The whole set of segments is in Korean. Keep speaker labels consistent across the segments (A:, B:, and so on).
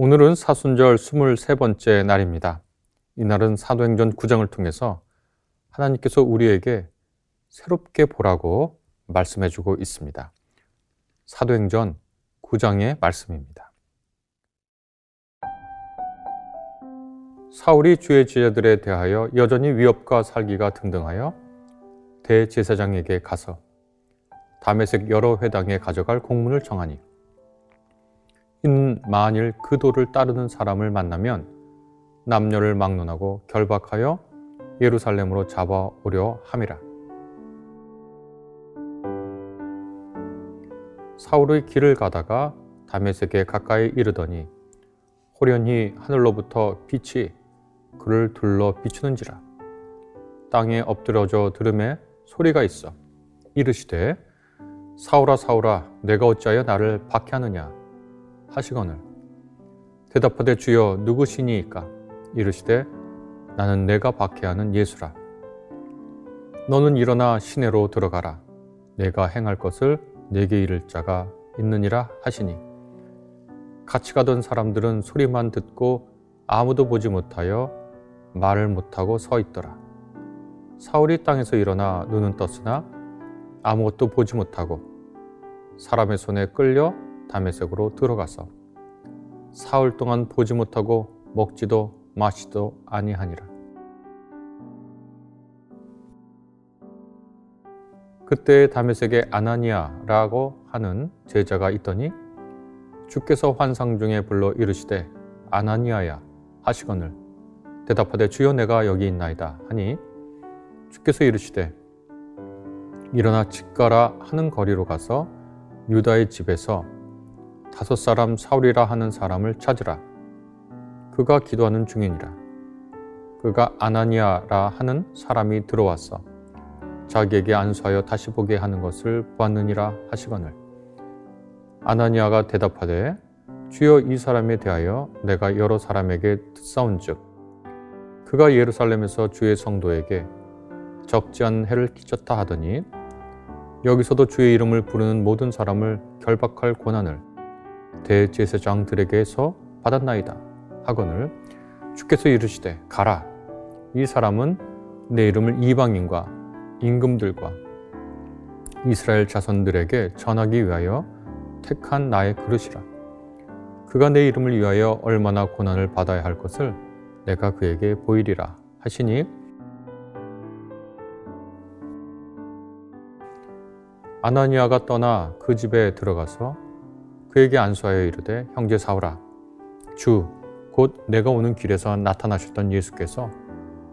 A: 오늘은 사순절 23번째 날입니다. 이날은 사도행전 9장을 통해서 하나님께서 우리에게 새롭게 보라고 말씀해 주고 있습니다. 사도행전 9장의 말씀입니다. 사울이 주의 제자들에 대하여 여전히 위협과 살기가 등등하여 대제사장에게 가서 담에색 여러 회당에 가져갈 공문을 정하니 이는 만일 그 도를 따르는 사람을 만나면 남녀를 막론하고 결박하여 예루살렘으로 잡아오려 함이라. 사울의 길을 가다가 다메섹에 가까이 이르더니 호련히 하늘로부터 빛이 그를 둘러 비추는지라 땅에 엎드려져 들음에 소리가 있어 이르시되 사울아 사울아 내가 어찌하여 나를 박해하느냐 하시거늘. 대답하되 주여 누구시니이까? 이르시되 나는 내가 박해하는 예수라. 너는 일어나 시내로 들어가라. 내가 행할 것을 내게 이를 자가 있느니라 하시니. 같이 가던 사람들은 소리만 듣고 아무도 보지 못하여 말을 못하고 서 있더라. 사울이 땅에서 일어나 눈은 떴으나 아무것도 보지 못하고 사람의 손에 끌려 담에색으로 들어가서 사흘 동안 보지 못하고 먹지도 마시도 아니하니라. 그때 담에색에 아나니아라고 하는 제자가 있더니 주께서 환상 중에 불러 이르시되 아나니아야 하시거늘 대답하되 주여 내가 여기 있나이다 하니 주께서 이르시되 일어나 집가라 하는 거리로 가서 유다의 집에서 다섯 사람 사울이라 하는 사람을 찾으라. 그가 기도하는 중이니라. 그가 아나니아라 하는 사람이 들어와서 자기에게 안수하여 다시 보게 하는 것을 보았느니라 하시거늘. 아나니아가 대답하되 주여 이 사람에 대하여 내가 여러 사람에게 듣사온즉 그가 예루살렘에서 주의 성도에게 적지 않은 해를 끼쳤다 하더니 여기서도 주의 이름을 부르는 모든 사람을 결박할 권한을 대제사장들에게서 받았나이다. 하거늘 주께서 이르시되 가라. 이 사람은 내 이름을 이방인과 임금들과 이스라엘 자손들에게 전하기 위하여 택한 나의 그릇이라. 그가 내 이름을 위하여 얼마나 고난을 받아야 할 것을 내가 그에게 보이리라 하시니 아나니아가 떠나 그 집에 들어가서 그에게 안수하여 이르되 형제 사울아 주 곧 내가 오는 길에서 나타나셨던 예수께서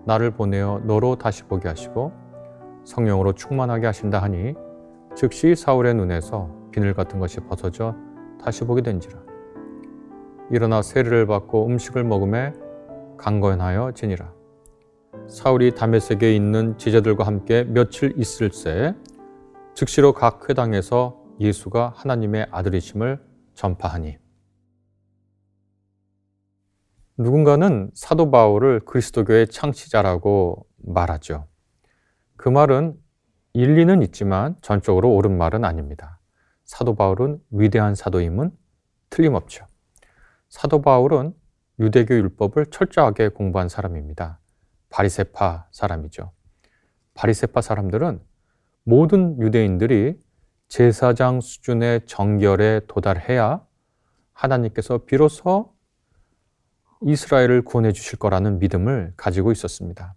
A: 나를 보내어 너로 다시 보게 하시고 성령으로 충만하게 하신다 하니 즉시 사울의 눈에서 비늘 같은 것이 벗어져 다시 보게 된지라. 일어나 세례를 받고 음식을 먹음에 강건하여 지니라. 사울이 다메섹에 있는 제자들과 함께 며칠 있을 새 즉시로 각 회당에서 예수가 하나님의 아들이심을 전파하니 누군가는 사도 바울을 그리스도교의 창시자라고 말하죠. 그 말은 일리는 있지만 전적으로 옳은 말은 아닙니다. 사도 바울은 위대한 사도임은 틀림없죠. 사도 바울은 유대교 율법을 철저하게 공부한 사람입니다. 바리세파 사람이죠. 바리세파 사람들은 모든 유대인들이 제사장 수준의 정결에 도달해야 하나님께서 비로소 이스라엘을 구원해 주실 거라는 믿음을 가지고 있었습니다.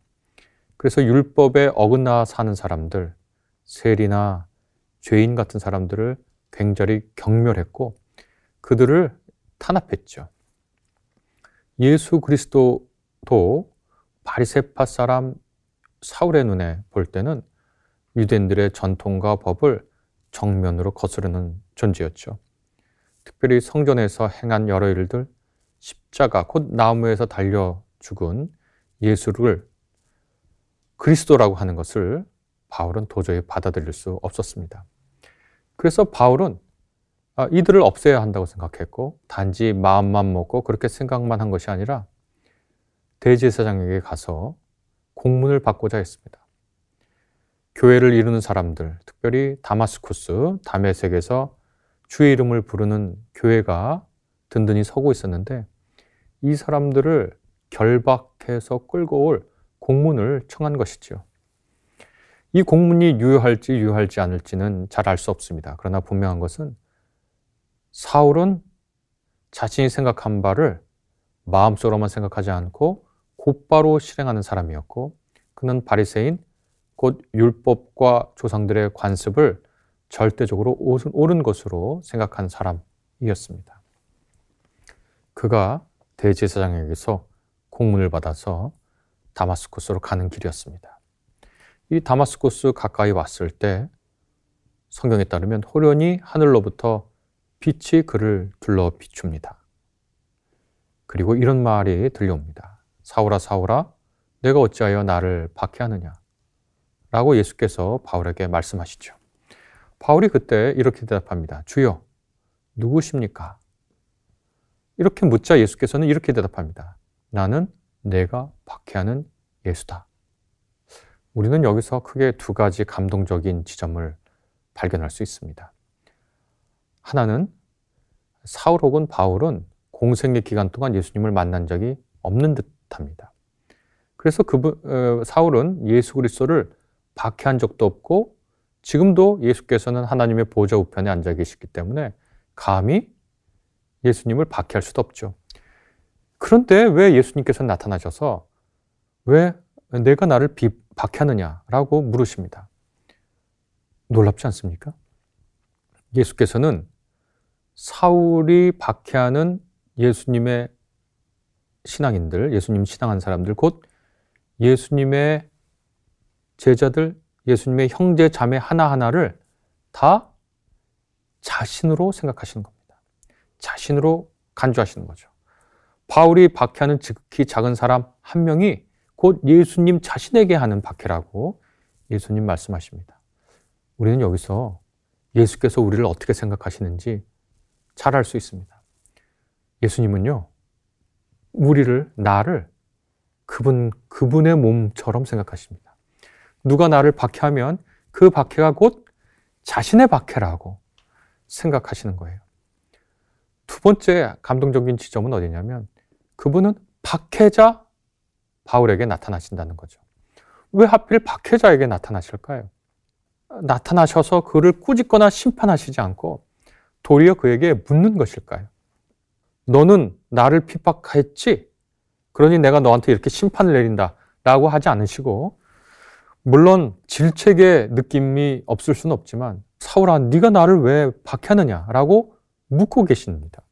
A: 그래서 율법에 어긋나 사는 사람들, 세리나 죄인 같은 사람들을 굉장히 경멸했고 그들을 탄압했죠. 예수 그리스도도 바리세파 사람 사울의 눈에 볼 때는 유대인들의 전통과 법을 정면으로 거스르는 존재였죠. 특별히 성전에서 행한 여러 일들, 십자가, 곧 나무에서 달려 죽은 예수를 그리스도라고 하는 것을 바울은 도저히 받아들일 수 없었습니다. 그래서 바울은 아, 이들을 없애야 한다고 생각했고, 단지 마음만 먹고 그렇게 생각만 한 것이 아니라 대제사장에게 가서 공문을 받고자 했습니다. 교회를 이루는 사람들, 특별히 다마스쿠스, 다메섹에서 주의 이름을 부르는 교회가 든든히 서고 있었는데 이 사람들을 결박해서 끌고 올 공문을 청한 것이지요. 이 공문이 유효할지 유효하지 않을지는 잘 알 수 없습니다. 그러나 분명한 것은 사울은 자신이 생각한 바를 마음속으로만 생각하지 않고 곧바로 실행하는 사람이었고 그는 바리새인 곧 율법과 조상들의 관습을 절대적으로 옳은 것으로 생각한 사람이었습니다. 그가 대제사장에게서 공문을 받아서 다마스쿠스로 가는 길이었습니다. 이 다마스쿠스 가까이 왔을 때 성경에 따르면 호련히 하늘로부터 빛이 그를 둘러 비춥니다. 그리고 이런 말이 들려옵니다. 사울아 사울아 내가 어찌하여 나를 박해하느냐 라고 예수께서 바울에게 말씀하시죠. 바울이 그때 이렇게 대답합니다. 주여 누구십니까? 이렇게 묻자 예수께서는 이렇게 대답합니다. 나는 내가 박해하는 예수다. 우리는 여기서 크게 두 가지 감동적인 지점을 발견할 수 있습니다. 하나는 사울 혹은 바울은 공생의 기간 동안 예수님을 만난 적이 없는 듯합니다. 그래서 그 사울은 예수 그리스도를 박해한 적도 없고 지금도 예수께서는 하나님의 보좌 우편에 앉아 계시기 때문에 감히 예수님을 박해할 수도 없죠. 그런데 왜 예수님께서 나타나셔서 왜 내가 나를 비, 박해하느냐라고 물으십니다. 놀랍지 않습니까? 예수께서는 사울이 박해하는 예수님의 신앙인들, 예수님 신앙한 사람들, 곧 예수님의 제자들, 예수님의 형제, 자매 하나하나를 다 자신으로 생각하시는 겁니다. 자신으로 간주하시는 거죠. 바울이 박해하는 지극히 작은 사람 한 명이 곧 예수님 자신에게 하는 박해라고 예수님 말씀하십니다. 우리는 여기서 예수께서 우리를 어떻게 생각하시는지 잘 알 수 있습니다. 예수님은요, 우리를, 나를 그분, 그분의 몸처럼 생각하십니다. 누가 나를 박해하면 그 박해가 곧 자신의 박해라고 생각하시는 거예요. 두 번째 감동적인 지점은 어디냐면 그분은 박해자 바울에게 나타나신다는 거죠. 왜 하필 박해자에게 나타나실까요? 나타나셔서 그를 꾸짖거나 심판하시지 않고 도리어 그에게 묻는 것일까요? 너는 나를 핍박했지? 그러니 내가 너한테 이렇게 심판을 내린다. 라고 하지 않으시고, 물론 질책의 느낌이 없을 수는 없지만, 사울아, 네가 나를 왜 박해하느냐? 라고 묻고 계십니다.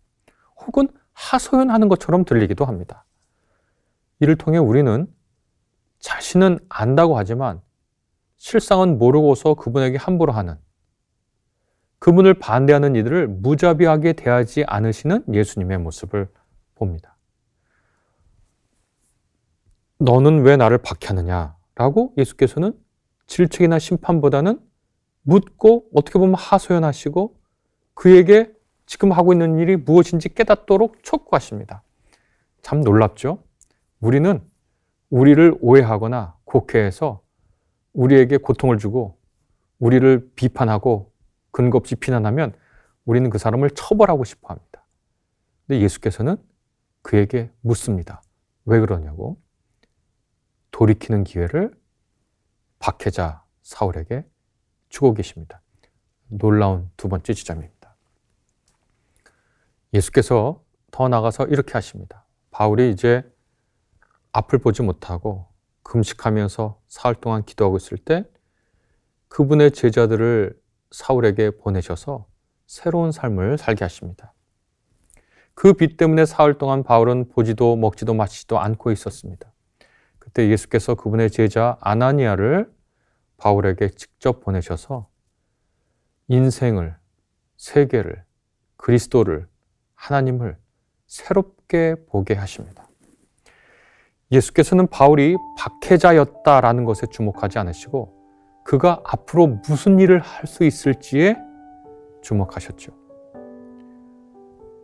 A: 혹은 하소연하는 것처럼 들리기도 합니다. 이를 통해 우리는 자신은 안다고 하지만 실상은 모르고서 그분에게 함부로 하는 그분을 반대하는 이들을 무자비하게 대하지 않으시는 예수님의 모습을 봅니다. 너는 왜 나를 박해하느냐? 라고 예수께서는 질책이나 심판보다는 묻고 어떻게 보면 하소연하시고 그에게 지금 하고 있는 일이 무엇인지 깨닫도록 촉구하십니다. 참 놀랍죠? 우리는 우리를 오해하거나 곡해해서 우리에게 고통을 주고 우리를 비판하고 근거 없이 비난하면 우리는 그 사람을 처벌하고 싶어 합니다. 근데 예수께서는 그에게 묻습니다. 왜 그러냐고. 돌이키는 기회를 박해자 사울에게 주고 계십니다. 놀라운 두 번째 지점입니다. 예수께서 더 나가서 이렇게 하십니다. 바울이 이제 앞을 보지 못하고 금식하면서 사흘 동안 기도하고 있을 때 그분의 제자들을 사울에게 보내셔서 새로운 삶을 살게 하십니다. 그 빛 때문에 사흘 동안 바울은 보지도 먹지도 마시지도 않고 있었습니다. 그때 예수께서 그분의 제자 아나니아를 바울에게 직접 보내셔서 인생을, 세계를, 그리스도를, 하나님을 새롭게 보게 하십니다. 예수께서는 바울이 박해자였다라는 것에 주목하지 않으시고 그가 앞으로 무슨 일을 할 수 있을지에 주목하셨죠.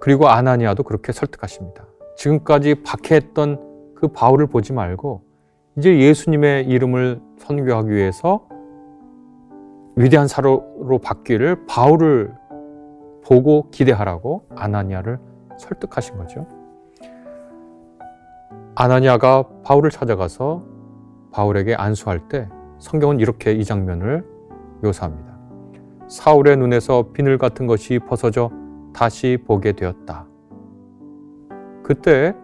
A: 그리고 아나니아도 그렇게 설득하십니다. 지금까지 박해했던 그 바울을 보지 말고 이제 예수님의 이름을 선교하기 위해서 위대한 사로로 받기를 바울을 보고 기대하라고 아나니아를 설득하신 거죠. 아나니아가 바울을 찾아가서 바울에게 안수할 때 성경은 이렇게 이 장면을 묘사합니다. 사울의 눈에서 비늘 같은 것이 벗어져 다시 보게 되었다. 그때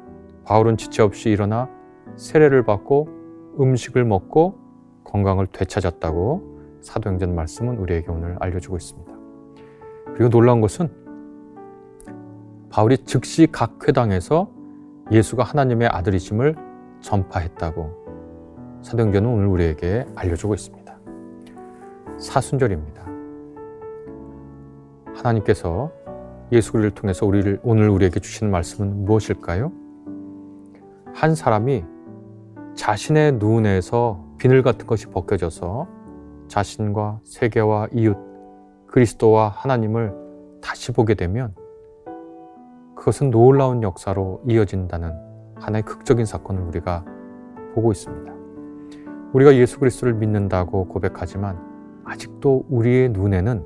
A: 바울은 지체 없이 일어나 세례를 받고 음식을 먹고 건강을 되찾았다고 사도행전 말씀은 우리에게 오늘 알려주고 있습니다. 그리고 놀라운 것은 바울이 즉시 각 회당에서 예수가 하나님의 아들이심을 전파했다고 사도행전은 오늘 우리에게 알려주고 있습니다. 사순절입니다. 하나님께서 예수 그리스도를 통해서 우리를 오늘 우리에게 주시는 말씀은 무엇일까요? 한 사람이 자신의 눈에서 비늘 같은 것이 벗겨져서 자신과 세계와 이웃, 그리스도와 하나님을 다시 보게 되면 그것은 놀라운 역사로 이어진다는 하나의 극적인 사건을 우리가 보고 있습니다. 우리가 예수 그리스도를 믿는다고 고백하지만 아직도 우리의 눈에는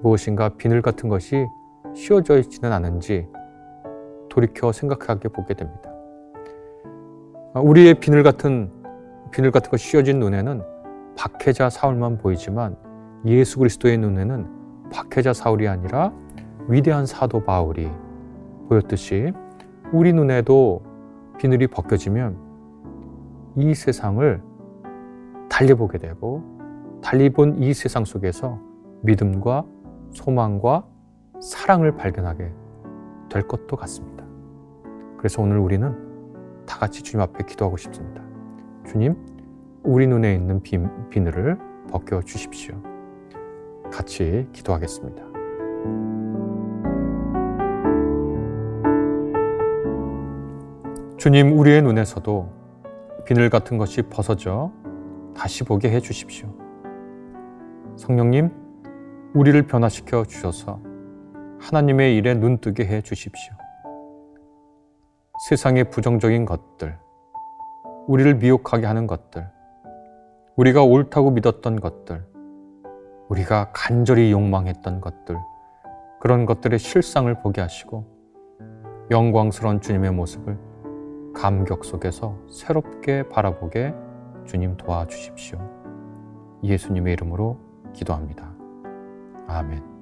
A: 무엇인가 비늘 같은 것이 씌워져 있지는 않은지 돌이켜 생각하게 보게 됩니다. 우리의 비늘 같은 비늘 같은 것 씌워진 눈에는 박해자 사울만 보이지만 예수 그리스도의 눈에는 박해자 사울이 아니라 위대한 사도 바울이 보였듯이 우리 눈에도 비늘이 벗겨지면 이 세상을 달리 보게 되고 달리 본 이 세상 속에서 믿음과 소망과 사랑을 발견하게 될 것도 같습니다. 그래서 오늘 우리는 다 같이 주님 앞에 기도하고 싶습니다. 주님, 우리 눈에 있는 비, 비늘을 벗겨 주십시오. 같이 기도하겠습니다. 주님, 우리의 눈에서도 비늘 같은 것이 벗어져 다시 보게 해 주십시오. 성령님, 우리를 변화시켜 주셔서 하나님의 일에 눈뜨게 해 주십시오. 세상의 부정적인 것들, 우리를 미혹하게 하는 것들, 우리가 옳다고 믿었던 것들, 우리가 간절히 욕망했던 것들, 그런 것들의 실상을 보게 하시고 영광스러운 주님의 모습을 감격 속에서 새롭게 바라보게 주님 도와주십시오. 예수님의 이름으로 기도합니다. 아멘.